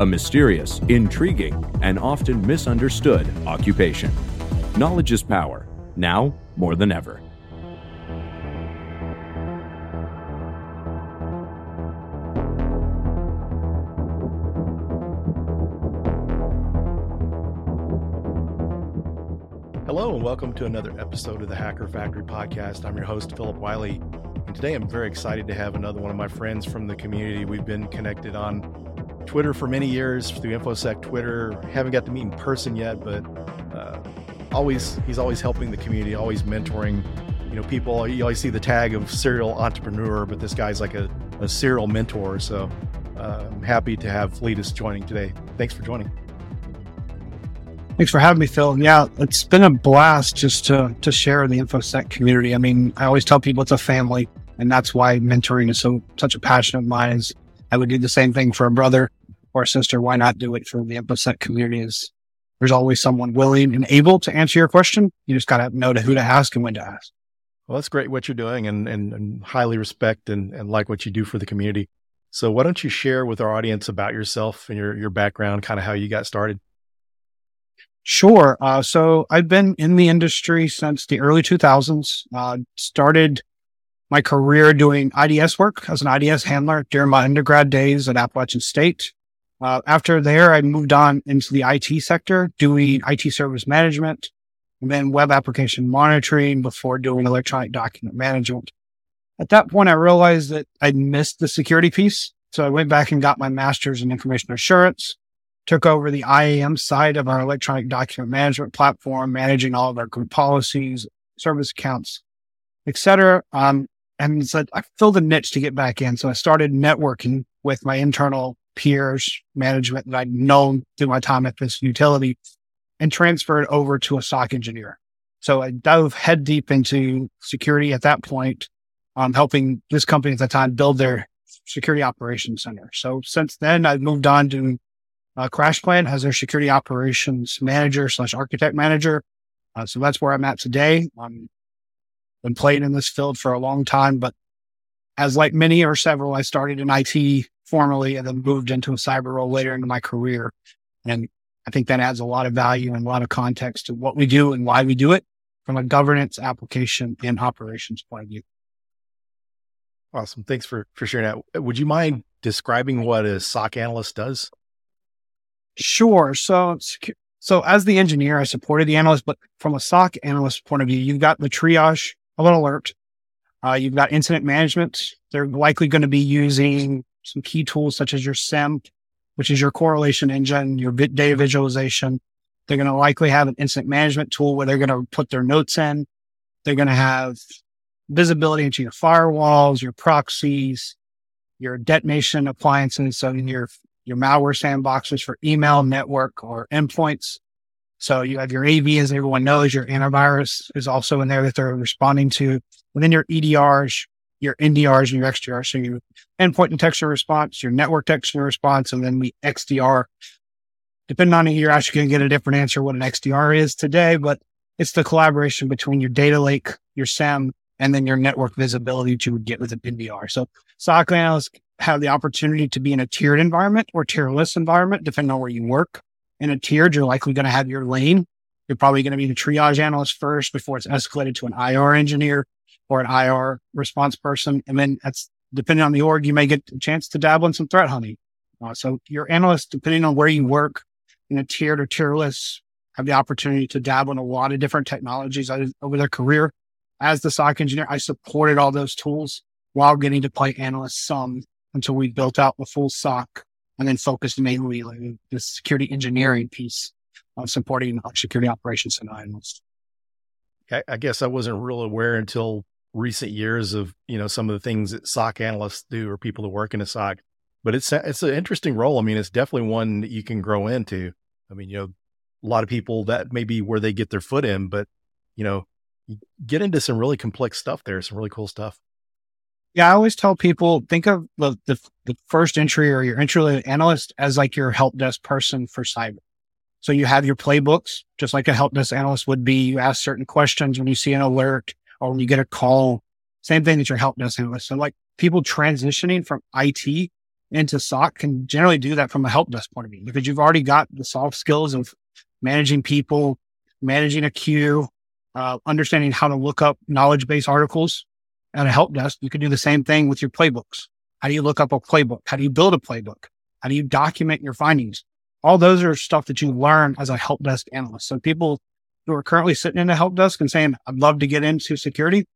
a mysterious, intriguing, and often misunderstood occupation. Knowledge is power, now more than ever. Hello, and welcome to another episode of the Hacker Factory podcast. I'm your host, Phillip Wylie. And today I'm very excited to have another one of my friends from the community. We've been connected on Twitter for many years through InfoSec Twitter. Haven't got to meet in person yet, but uh, always he's always helping the community, always mentoring. You know, people you always see the tag of serial entrepreneur, but this guy's like a, a serial mentor. So uh, I'm happy to have Fletus joining today. Thanks for joining. Thanks for having me, Phil. Yeah, it's been a blast just to to share in the InfoSec community. I mean, I always tell people it's a family and that's why mentoring is so such a passion of mine. Is I would do the same thing for a brother or sister. Why not do it for the InfoSec community? Is there's always someone willing and able to answer your question. You just got to know to who to ask and when to ask. Well, that's great what you're doing, and and, and highly respect and, and like what you do for the community. So, why don't you share with our audience about yourself and your your background, kind of how you got started? Sure. Uh, so I've been in the industry since the early 2000s. Uh, started my career doing IDS work as an IDS handler during my undergrad days at Appalachian State. Uh, after there, I moved on into the IT sector, doing IT service management and then web application monitoring before doing electronic document management. At that point, I realized that I'd missed the security piece. So I went back and got my master's in information assurance, took over the IAM side of our electronic document management platform, managing all of our group policies, service accounts, etc. Um, and said, I filled a niche to get back in. So I started networking with my internal peers, management that I'd known through my time at this utility and transferred over to a SOC engineer. So I dove head deep into security at that point, um, helping this company at the time build their security operations center. So since then, I've moved on to uh, CrashPlan as their security operations manager slash architect manager. Uh, so that's where I'm at today. I'm been playing in this field for a long time, but as like many or several, I started in IT formally and then moved into a cyber role later into my career. And I think that adds a lot of value and a lot of context to what we do and why we do it from a governance, application, and operations point of view. Awesome. Thanks for, for sharing that. Would you mind describing what a SOC analyst does? Sure. So so as the engineer, I supported the analyst, but from a SOC analyst point of view, you've got the triage of an alert. Uh, you've got incident management. They're likely going to be using some key tools such as your SIEM, which is your correlation engine, your data visualization. They're going to likely have an incident management tool where they're going to put their notes in. They're going to have visibility into your firewalls, your proxies, your detonation appliances. So in your, your malware sandboxes for email, network, or endpoints. So you have your AV, as everyone knows, your antivirus is also in there that they're responding to. Within your EDRs, your NDRs and your XDRs. So your endpoint detection response, your network detection response, and then the XDR. Depending on you're actually going to get a different answer what an XDR is today, but it's the collaboration between your data lake, your SIEM, and then your network visibility that you would get with an NDR. So SOC analysts have the opportunity to be in a tiered environment or tierless environment, depending on where you work in a tiered, you're likely going to have your lane. You're probably going to be the triage analyst first before it's escalated to an IR engineer or an IR response person. And then that's depending on the org, you may get a chance to dabble in some threat hunting. Uh, so your analysts, depending on where you work in a tiered or tierless, have the opportunity to dabble in a lot of different technologies over their career. As the SOC engineer, I supported all those tools while getting to play analyst some until we built out the full SOC and then focused mainly like the security engineering piece of supporting security operations and analysts. I guess I wasn't real aware until recent years of you know some of the things that SOC analysts do or people who work in a SOC. But it's it's an interesting role. I mean, it's definitely one that you can grow into. I mean, you know, a lot of people that may be where they get their foot in, but you know, get into some really complex stuff there, some really cool stuff. Yeah, I always tell people think of the, the, the first entry or your entry analyst as like your help desk person for cyber. So you have your playbooks, just like a help desk analyst would be. You ask certain questions when you see an alert or when you get a call. Same thing that your help desk analyst. So like people transitioning from IT into SOC can generally do that from a help desk point of view because you've already got the soft skills of managing people, managing a queue, uh, understanding how to look up knowledge base articles at a help desk. You can do the same thing with your playbooks. How do you look up a playbook? How do you build a playbook? How do you document your findings? All those are stuff that you learn as a help desk analyst. So people who are currently sitting in a help desk and saying, I'd love to get into security,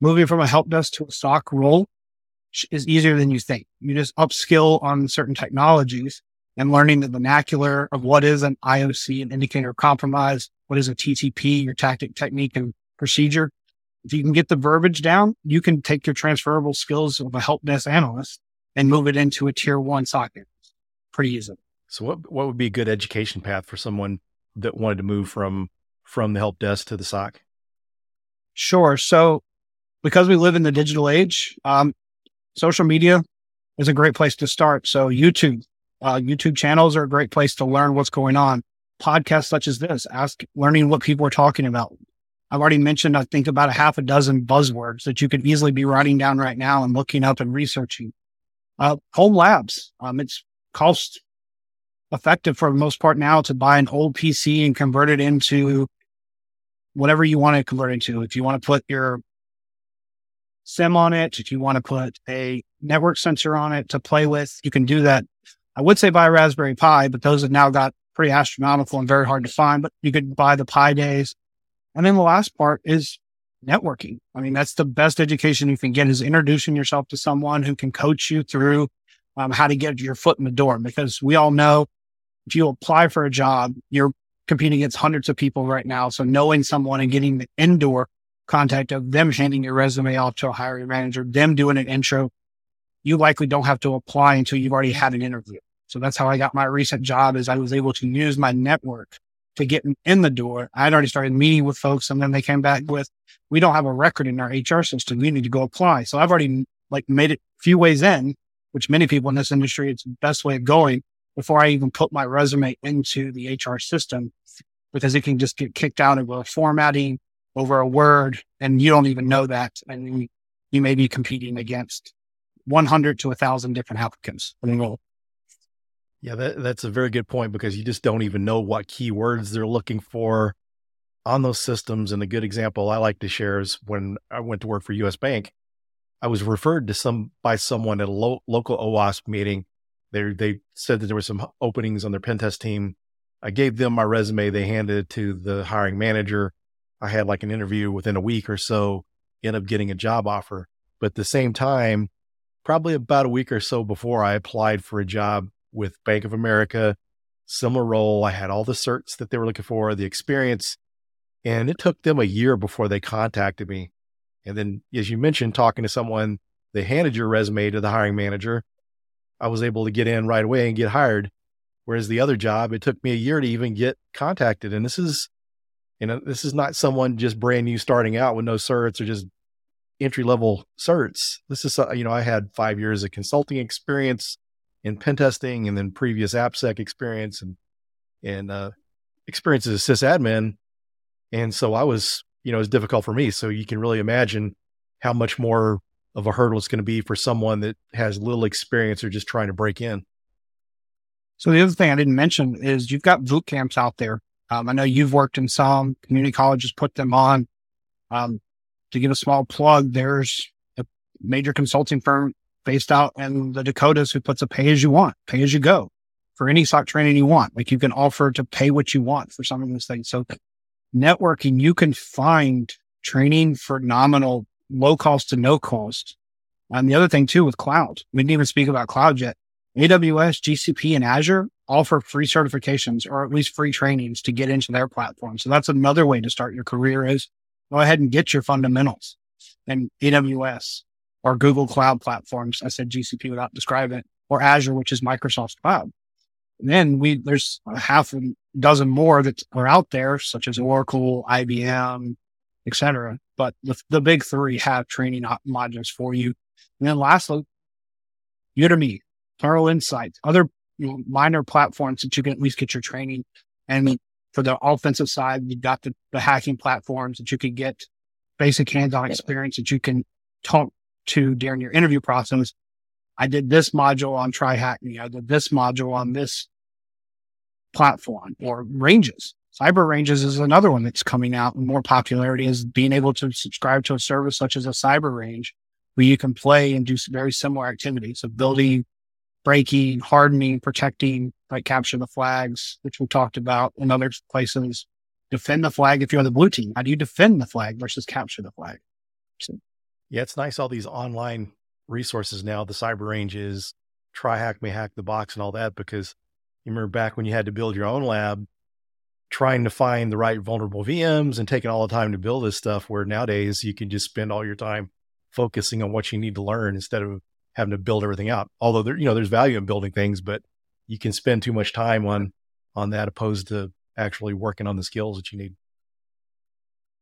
moving from a help desk to a SOC role is easier than you think. You just upskill on certain technologies and learning the vernacular of what is an IOC, an indicator of compromise, what is a TTP, your tactic, technique, and procedure. If you can get the verbiage down, you can take your transferable skills of a help desk analyst and move it into a tier one SOC pretty easily. So what what would be a good education path for someone that wanted to move from from the help desk to the SOC? Sure. So because we live in the digital age, um, social media is a great place to start. So YouTube, uh, YouTube channels are a great place to learn what's going on. Podcasts such as this, ask learning what people are talking about. I've already mentioned, I think about a half a dozen buzzwords that you could easily be writing down right now and looking up and researching. Uh, home labs. Um, it's cost effective for the most part now to buy an old PC and convert it into whatever you want to convert into. If you want to put your SIEM on it, if you want to put a network sensor on it to play with, you can do that. I would say buy a Raspberry Pi, but those have now got pretty astronomical and very hard to find, but you could buy the Pi days. And then the last part is networking. I mean, that's the best education you can get is introducing yourself to someone who can coach you through um, how to get your foot in the door. Because we all know if you apply for a job, you're competing against hundreds of people right now. So knowing someone and getting the indoor contact of them handing your resume off to a hiring manager, them doing an intro, you likely don't have to apply until you've already had an interview. So that's how I got my recent job is I was able to use my network to get in the door. I had already started meeting with folks and then they came back with, we don't have a record in our HR system. We need to go apply. So I've already like made it a few ways in, which many people in this industry, it's the best way of going before I even put my resume into the HR system because it can just get kicked out of a formatting over a word and you don't even know that. And you, may be competing against 100 to a thousand different applicants Yeah, that, that's a very good point because you just don't even know what keywords they're looking for on those systems. And a good example I like to share is when I went to work for US Bank, I was referred to some by someone at a lo- local OWASP meeting. They they said that there were some openings on their pen test team. I gave them my resume. They handed it to the hiring manager. I had like an interview within a week or so, end up getting a job offer. But at the same time, probably about a week or so before I applied for a job with Bank of America, similar role. I had all the certs that they were looking for, the experience, and it took them a year before they contacted me. And then, as you mentioned, talking to someone, they handed your resume to the hiring manager. I was able to get in right away and get hired. Whereas the other job, it took me a year to even get contacted. And this is you know, this is not someone just brand new starting out with no certs or just entry level certs. This is, you know, I had five years of consulting experience in pen testing and then previous AppSec experience and, and, uh, experience as a sysadmin. And so I was, you know, it was difficult for me. So you can really imagine how much more of a hurdle it's going to be for someone that has little experience or just trying to break in. So the other thing I didn't mention is you've got boot camps out there um, I know you've worked in some community colleges, put them on. Um, to give a small plug, there's a major consulting firm based out in the Dakotas who puts a pay as you want, pay as you go for any SOC training you want. Like you can offer to pay what you want for some of those things. So networking, you can find training for nominal, low cost to no cost. And the other thing too with cloud, we didn't even speak about cloud yet. AWS, GCP, and Azure offer free certifications or at least free trainings to get into their platform. So that's another way to start your career is go ahead and get your fundamentals in AWS or Google cloud platforms. I said GCP without describing it or Azure, which is Microsoft's cloud. And then we, there's a half a dozen more that are out there, such as Oracle, IBM, et cetera. But the, the big three have training modules for you. And then lastly, Udemy, Thorough Insights, other you know, minor platforms that you can at least get your training. And for the offensive side, you've got the, the hacking platforms that you can get basic hands-on experience that you can talk to during your interview process. I did this module on TryHackMe. I did this module on this platform or ranges. Cyber ranges is another one that's coming out more popularity is being able to subscribe to a service such as a cyber range where you can play and do very similar activities of building, breaking, hardening, protecting, like capture the flags, which we talked about in other places. Defend the flag if you're on the blue team. How do you defend the flag versus capture the flag? So, yeah, it's nice all these online resources now, the cyber ranges, TryHackMe hack the box and all that, because you remember back when you had to build your own lab, trying to find the right vulnerable VMs and taking all the time to build this stuff, where nowadays you can just spend all your time focusing on what you need to learn instead of having to build everything out. Although there, you know, there's value in building things, but you can spend too much time on on that opposed to actually working on the skills that you need.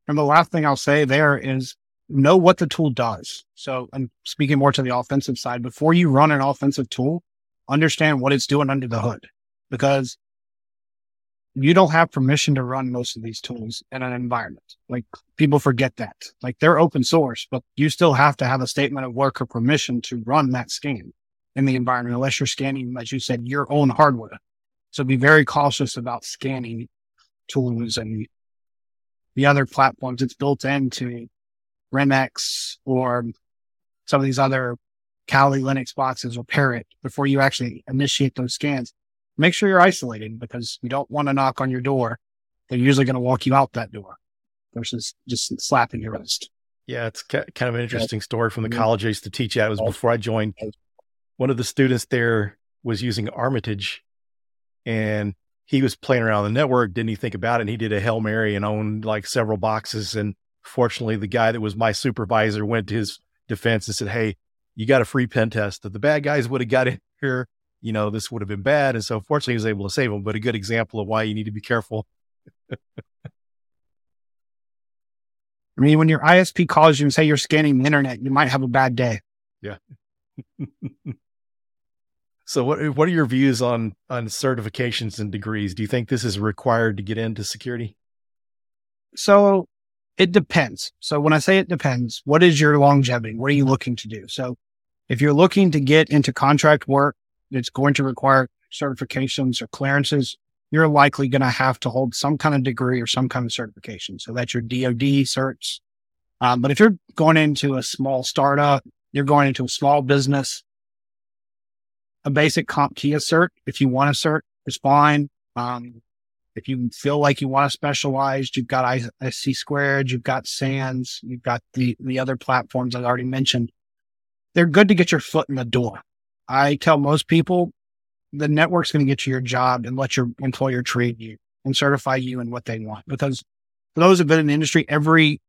And the last thing I'll say there is know what the tool does. So I'm speaking more to the offensive side. Before you run an offensive tool, understand what it's doing under the hood because you don't have permission to run most of these tools in an environment. Like people forget that. Like they're open source, but you still have to have a statement of work or permission to run that scan in the environment, unless you're scanning, as you said, your own hardware. So be very cautious about scanning tools and the other platforms it's built into REMnux or some of these other Kali Linux boxes or Parrot before you actually initiate those scans make sure you're isolated because you don't want to knock on your door. They're usually going to walk you out that door versus just slapping your wrist. Yeah, it's kind of an interesting story from the college I used to teach at. It was oh. before I joined. One of the students there was using Armitage and he was playing around the network, didn't he think about it? And he did a Hail Mary and owned like several boxes. And fortunately, the guy that was my supervisor went to his defense and said, Hey, you got a free pen test. That the bad guys would have got in here you know, this would have been bad. And so fortunately he was able to save him, but a good example of why you need to be careful. I mean, when your ISP calls you and say you're scanning the internet, you might have a bad day. Yeah. so what what are your views on on certifications and degrees? Do you think this is required to get into security? So it depends. So when I say it depends, what is your longevity? What are you looking to do? So if you're looking to get into contract work, it's going to require certifications or clearances, you're likely going to have to hold some kind of degree or some kind of certification. So that's your DoD certs. Um, but if you're going into a small startup, you're going into a small business, a basic CompTIA cert, if you want a cert, is fine. Um, if you feel like you want to specialize, you've got ISC squared, you've got SANS, you've got the, the other platforms I already mentioned. They're good to get your foot in the door. I tell most people the network's going to get you your job and let your employer train you and certify you in what they want. Because for those who've been in the industry, every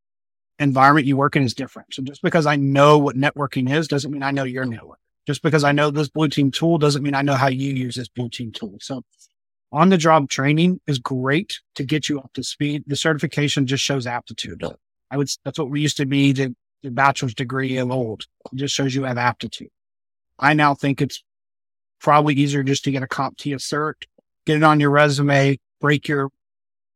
environment you work in is different. So just because I know what networking is doesn't mean I know your network. Just because I know this blue team tool doesn't mean I know how you use this blue team tool. So on the job training is great to get you up to speed. The certification just shows aptitude. I would, that's what we used to be the, the bachelor's degree of old. It just shows you have aptitude. I now think it's probably easier just to get a CompTIA cert, get it on your resume, break your,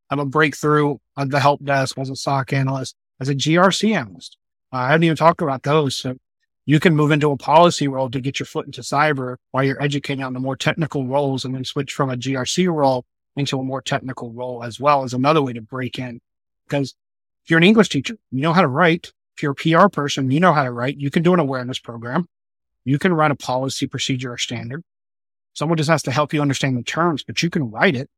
have a breakthrough on the help desk as a SOC analyst, as a GRC analyst. Uh, I haven't even talked about those. So you can move into a policy role to get your foot into cyber while you're educating on the more technical roles and then switch from a GRC role into a more technical role as well as another way to break in. Because if you're an English teacher, you know how to write. If you're a PR person, you know how to write. You can do an awareness program. You can write a policy, procedure, or standard. Someone just has to help you understand the terms, but you can write it.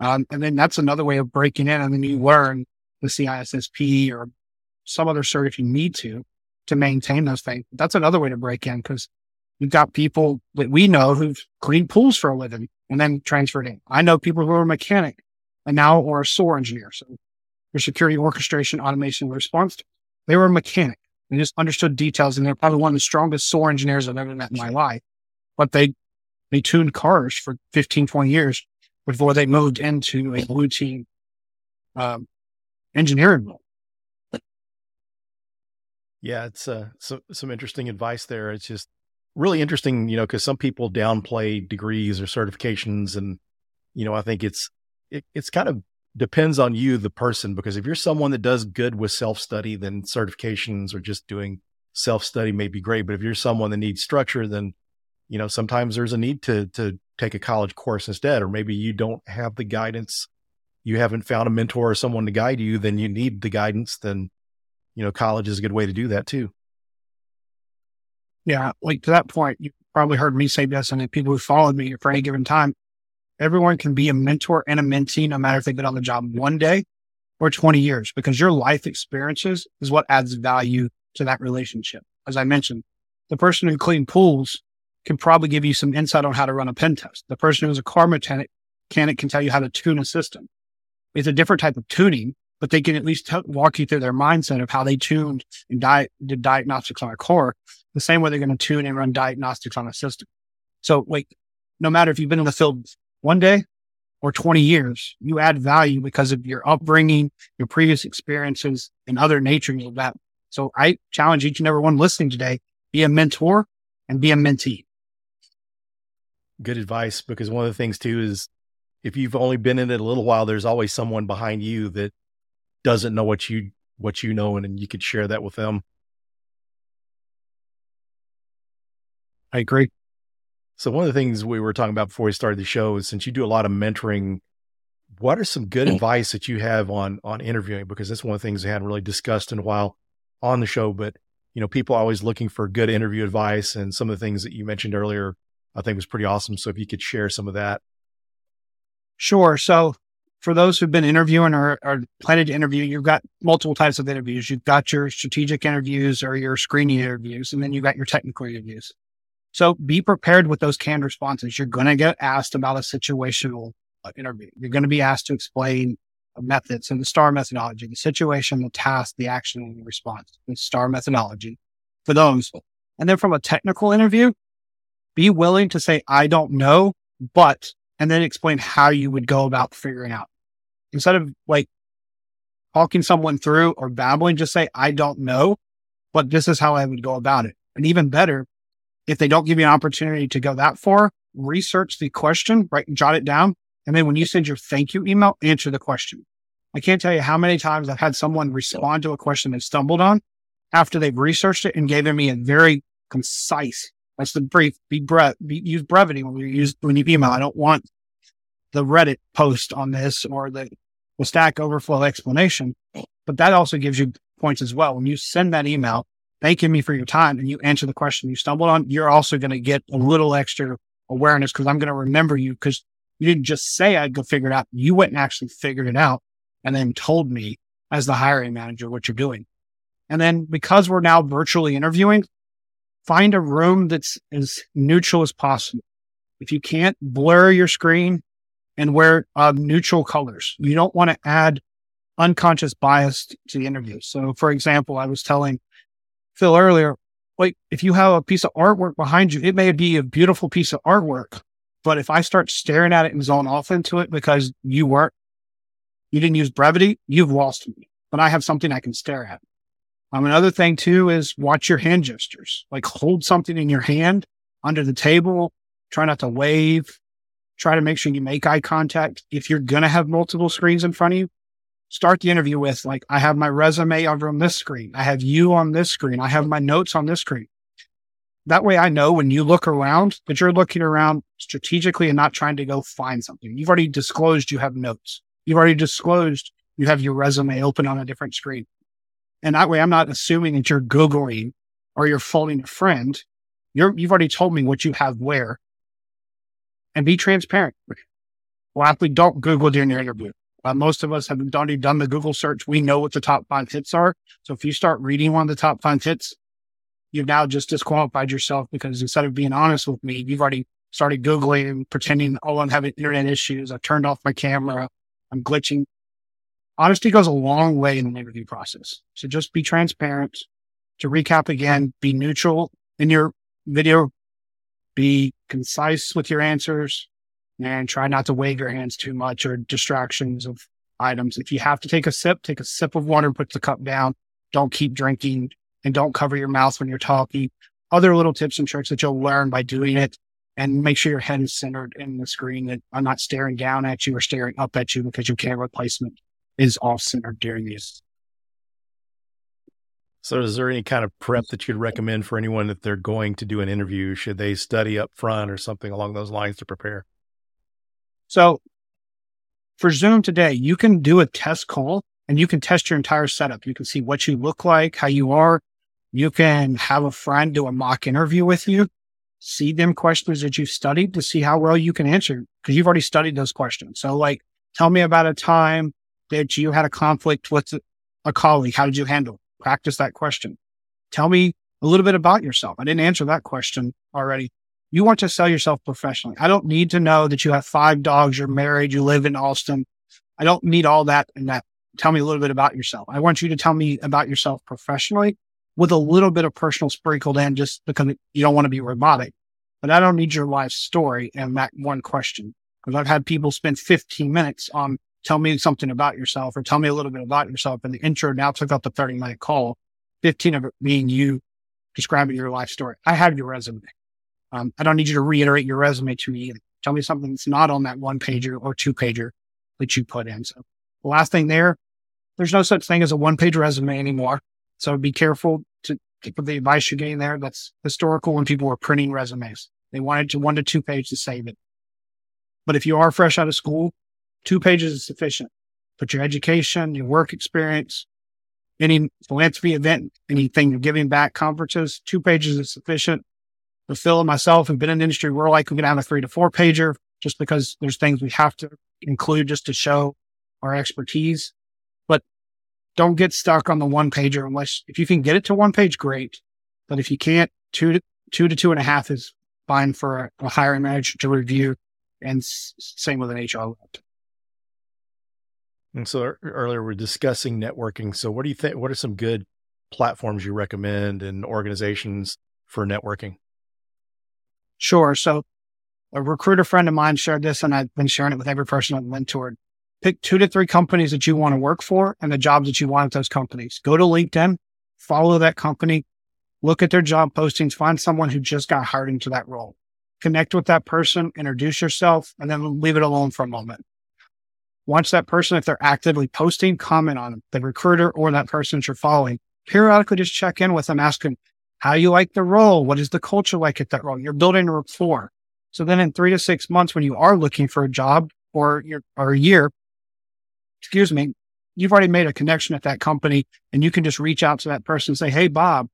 Um, and then that's another way of breaking in. And then you learn the CISSP or some other cert if you need to, to maintain those things. That's another way to break in because you've got people that we know who've cleaned pools for a living and then transferred in. I know people who are a mechanic and now are a SOAR engineer. So your security orchestration, automation, response. They were a mechanic. They just understood details and they're probably one of the strongest SOAR engineers I've ever met in my life. But they They tuned cars for 15, 20 years before they moved into a routine um, engineering role. Yeah, it's uh, so, some interesting advice there. It's just really interesting, you know, because some people downplay degrees or certifications, and you know, I think it's it, it's kind of depends on you, the person, because if you're someone that does good with self study, then certifications or just doing self study may be great. But if you're someone that needs structure, then you know sometimes there's a need to to take a college course instead, or maybe you don't have the guidance, you haven't found a mentor or someone to guide you, then you need the guidance. Then you know college is a good way to do that too. Yeah, like to that point, you probably heard me say this, and people who followed me for any given time, everyone can be a mentor and a mentee, no matter if they've been on the job one day or 20 years, because your life experiences is what adds value to that relationship. As I mentioned, the person who cleaned pools can probably give you some insight on how to run a pen test. The person who's a car mechanic can tell you how to tune a system. It's a different type of tuning, but they can at least walk you through their mindset of how they tuned and di- did diagnostics on a car, the same way they're going to tune and run diagnostics on a system. So, like, no matter if you've been in the field one day or 20 years, you add value because of your upbringing, your previous experiences, and other natures of that so I challenge each and every one listening today, be a mentor and be a mentee. Good advice because one of the things too is if you've only been in it a little while, there's always someone behind you that doesn't know what you what you know and, and you could share that with them. I agree. So one of the things we were talking about before we started the show is since you do a lot of mentoring, what are some good mm. advice that you have on on interviewing? Because that's one of the things we hadn't really discussed in a while on the show, but you know, people are always looking for good interview advice and some of the things that you mentioned earlier, I think was pretty awesome. So if you could share some of that. Sure. So for those who've been interviewing or, or planning to interview, you've got multiple types of interviews. You've got your strategic interviews or your screening interviews, and then you've got your technical interviews. So be prepared with those canned responses. You're going to get asked about a situational uh, interview. You're going to be asked to explain methods and the STAR methodology, the situation, the task, the action, and the response, the STAR methodology for those. And then from a technical interview, be willing to say, I don't know, but, and then explain how you would go about figuring out. Instead of like talking someone through or babbling, just say, I don't know, but this is how I would go about it. And even better, if they don't give you an opportunity to go that far, research the question, right? Jot it down and then when you send your thank you email, answer the question. I can't tell you how many times I've had someone respond to a question they stumbled on after they've researched it and given me a very concise, that's the brief, be breath, be, use brevity when you use, when you email. I don't want the Reddit post on this or the, the Stack Overflow explanation, but that also gives you points as well. When you send that email, thanking me for your time and you answer the question you stumbled on, you're also going to get a little extra awareness because I'm going to remember you because you didn't just say I'd go figure it out. You went and actually figured it out and then told me as the hiring manager what you're doing. And then because we're now virtually interviewing, find a room that's as neutral as possible. If you can't blur your screen and wear uh, neutral colors, you don't want to add unconscious bias to the interview. So for example, I was telling Phil earlier, like if you have a piece of artwork behind you, it may be a beautiful piece of artwork, but if I start staring at it and zone off into it because you weren't, you didn't use brevity, you've lost me. But I have something I can stare at. Um, another thing too is watch your hand gestures. Like hold something in your hand under the table. Try not to wave. Try to make sure you make eye contact. If you're going to have multiple screens in front of you, start the interview with like, I have my resume over on this screen. I have you on this screen. I have my notes on this screen. That way I know when you look around that you're looking around strategically and not trying to go find something. You've already disclosed you have notes. You've already disclosed you have your resume open on a different screen. And that way I'm not assuming that you're Googling or you're phoning a friend. You're, you've already told me what you have where and be transparent. Well, we don't Google during your interview. Uh, most of us have already done the Google search. We know what the top five hits are. So if you start reading one of the top five hits, you've now just disqualified yourself because instead of being honest with me, you've already started Googling, and pretending, oh, I'm having internet issues. I turned off my camera. I'm glitching. Honesty goes a long way in the interview process. So just be transparent. To recap again, be neutral in your video. Be concise with your answers and try not to wave your hands too much or distractions of items. If you have to take a sip, take a sip of water, and put the cup down. Don't keep drinking and don't cover your mouth when you're talking. Other little tips and tricks that you'll learn by doing it and make sure your head is centered in the screen that I'm not staring down at you or staring up at you because your camera placement is off centered during these. So, is there any kind of prep that you'd recommend for anyone if they're going to do an interview? Should they study up front or something along those lines to prepare? So, for Zoom today, you can do a test call and you can test your entire setup. You can see what you look like, how you are. You can have a friend do a mock interview with you, see them questions that you've studied to see how well you can answer because you've already studied those questions. So, like, tell me about a time that you had a conflict with a colleague. How did you handle it? Practice that question. Tell me a little bit about yourself. I didn't answer that question already. You want to sell yourself professionally. I don't need to know that you have five dogs, you're married, you live in Austin. I don't need all that and that. Tell me a little bit about yourself. I want you to tell me about yourself professionally with a little bit of personal sprinkled in just because you don't want to be robotic. But I don't need your life story and that one question because I've had people spend 15 minutes on tell me something about yourself or tell me a little bit about yourself. And the intro now took up the 30 minute call, 15 of it being you describing your life story. I have your resume. Um, I don't need you to reiterate your resume to me. Tell me something that's not on that one pager or two pager that you put in. So the last thing there, there's no such thing as a one page resume anymore. So be careful to keep the advice you're getting there. That's historical when people were printing resumes. They wanted to one to two page to save it. But if you are fresh out of school, two pages is sufficient. Put your education, your work experience, any philanthropy event, anything you're giving back, conferences, two pages is sufficient. But Phil and myself have been in the industry. We're like, we get down a three to four pager just because there's things we have to include just to show our expertise. But don't get stuck on the one pager unless if you can get it to one page, great. But if you can't, two to two to two and a half is fine for a, a hiring manager to review. And s- same with an HR rep. And so earlier we are discussing networking. So what do you think? What are some good platforms you recommend and organizations for networking? Sure. So a recruiter friend of mine shared this and I've been sharing it with every person I've mentored. Pick two to three companies that you want to work for and the jobs that you want at those companies. Go to LinkedIn, follow that company, look at their job postings, find someone who just got hired into that role. Connect with that person, introduce yourself, and then leave it alone for a moment. Once that person, if they're actively posting, comment on them, the recruiter or that person that you're following. Periodically just check in with them, ask them how you like the role. What is the culture like at that role? You're building a rapport. So then in three to six months, when you are looking for a job or your, or a year, excuse me, you've already made a connection at that company and you can just reach out to that person and say, Hey, Bob,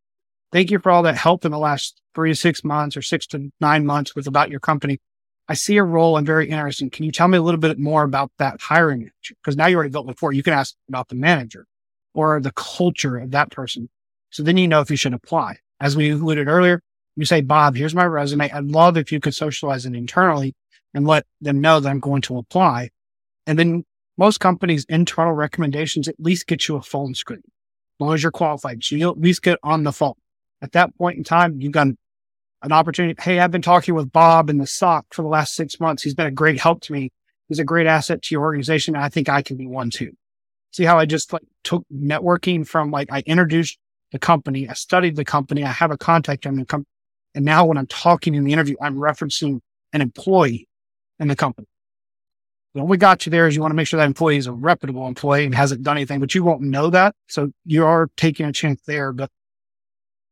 thank you for all that help in the last three to six months or six to nine months with about your company. I see a role I'm very interested. Can you tell me a little bit more about that hiring? Because now you already built before. You can ask about the manager or the culture of that person. So then you know if you should apply. As we alluded earlier, you say, Bob, here's my resume. I'd love if you could socialize it internally and let them know that I'm going to apply. And then most companies' internal recommendations at least get you a phone screen. As long as you're qualified, so you'll at least get on the phone. At that point in time, you've got an opportunity. Hey, I've been talking with Bob in the SOC for the last six months. He's been a great help to me. He's a great asset to your organization. I think I can be one too. See how I just like took networking from like I introduced the company, I studied the company, I have a contact in the company. And now when I'm talking in the interview, I'm referencing an employee in the company. What we got you there is you want to make sure that employee is a reputable employee and hasn't done anything, but you won't know that. So you are taking a chance there. But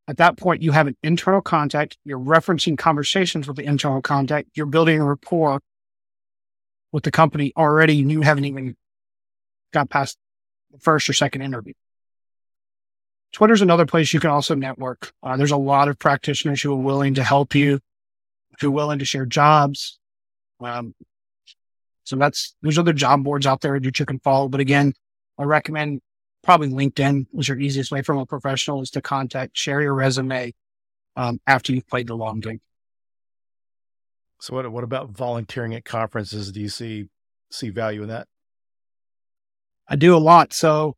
at that point, you have an internal contact. You're referencing conversations with the internal contact. You're building a rapport with the company already, and you haven't even got past the first or second interview. Twitter's another place you can also network. Uh, there's a lot of practitioners who are willing to help you, who are willing to share jobs. Um, so that's, there's other job boards out there that you can follow. But again, I recommend probably LinkedIn is your easiest way from a professional is to contact, share your resume um, after you've played the long game. So what what about volunteering at conferences? Do you see see value in that? I do a lot. So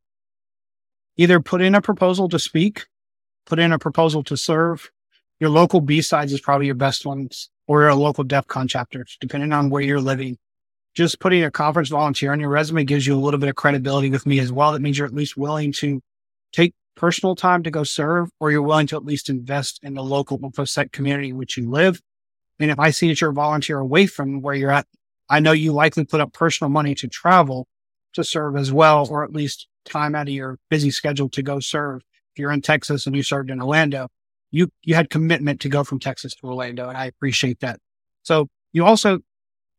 either put in a proposal to speak, put in a proposal to serve. Your local B sides is probably your best ones. or a local DEF CON chapter, depending on where you're living. Just putting a conference volunteer on your resume gives you a little bit of credibility with me as well. That means you're at least willing to take personal time to go serve, or you're willing to at least invest in the local InfoSec community in which you live. And if I see that you're a volunteer away from where you're at, I know you likely put up personal money to travel to serve as well, or at least time out of your busy schedule to go serve. If you're in Texas and you served in Orlando, you, you had commitment to go from Texas to Orlando. And I appreciate that. So you also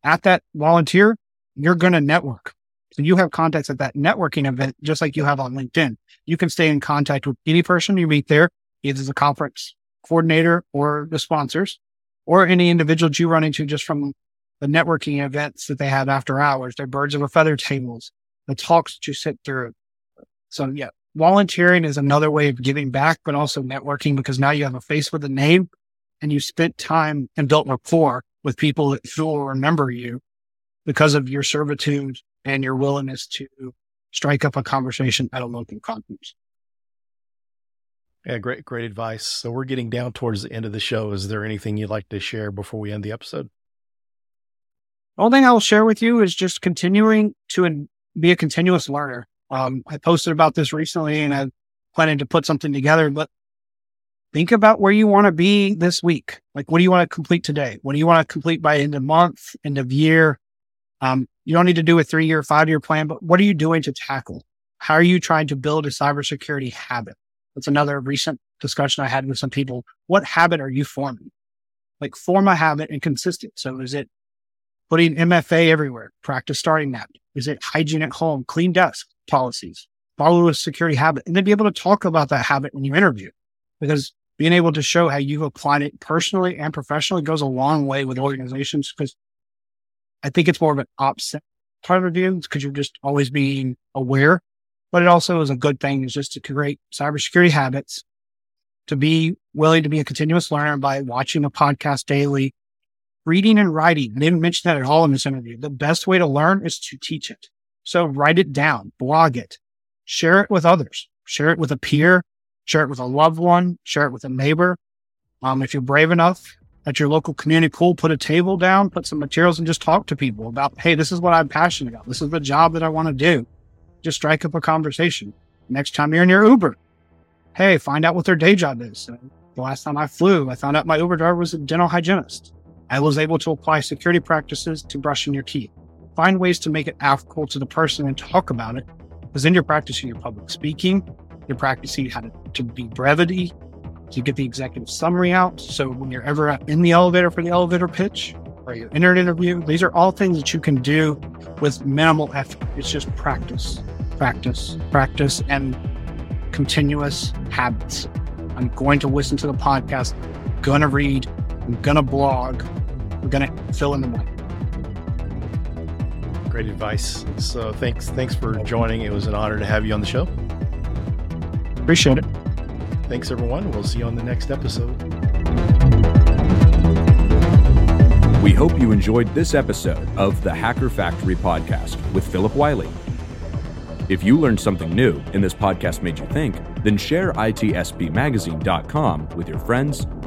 at that volunteer, you're going to network. So you have contacts at that networking event, just like you have on LinkedIn. You can stay in contact with any person you meet there, either the conference coordinator or the sponsors, or any individuals you run into just from the networking events that they have after hours, their birds of a feather tables, the talks that you sit through. So yeah, volunteering is another way of giving back, but also networking because now you have a face with a name and you spent time and built rapport with people who will remember you because of your servitude and your willingness to strike up a conversation at a local conference. Yeah, great, great advice. So we're getting down towards the end of the show. Is there anything you'd like to share before we end the episode? The only thing I will share with you is just continuing to be a continuous learner. Um, I posted about this recently and I planning to put something together, but think about where you want to be this week. Like, what do you want to complete today? What do you want to complete by end of month, end of year? Um, you don't need to do a three year, five year plan, but what are you doing to tackle? How are you trying to build a cybersecurity habit? That's another recent discussion I had with some people. What habit are you forming? Like form a habit and consistent. So is it putting MFA everywhere? Practice starting that. Is it hygiene at home? Clean desk policies? Follow a security habit and then be able to talk about that habit when you interview because being able to show how you've applied it personally and professionally goes a long way with organizations because I think it's more of an opposite part of view because you're just always being aware. But it also is a good thing is just to create cybersecurity habits, to be willing to be a continuous learner by watching a podcast daily, reading and writing. I didn't mention that at all in this interview. The best way to learn is to teach it. So write it down, blog it, share it with others, share it with a peer, share it with a loved one, share it with a neighbor. Um, if you're brave enough at your local community pool, put a table down, put some materials and just talk to people about, Hey, this is what I'm passionate about. This is the job that I want to do. Just strike up a conversation. Next time you're in your Uber, Hey, find out what their day job is. The last time I flew, I found out my Uber driver was a dental hygienist. I was able to apply security practices to brushing your teeth. Find ways to make it applicable to the person and talk about it. Because then you're practicing your public speaking, you're practicing how to, to be brevity, to get the executive summary out. So when you're ever in the elevator for the elevator pitch or you enter an interview, these are all things that you can do with minimal effort. It's just practice, practice, practice, and continuous habits. I'm going to listen to the podcast, going to read, I'm going to blog, I'm going to fill in the blank. Great advice. So thanks, thanks for joining. It was an honor to have you on the show. Appreciate it. Thanks, everyone. We'll see you on the next episode. We hope you enjoyed this episode of the Hacker Factory podcast with Phillip Wylie. If you learned something new and this podcast made you think, then share itspmagazine.com with your friends,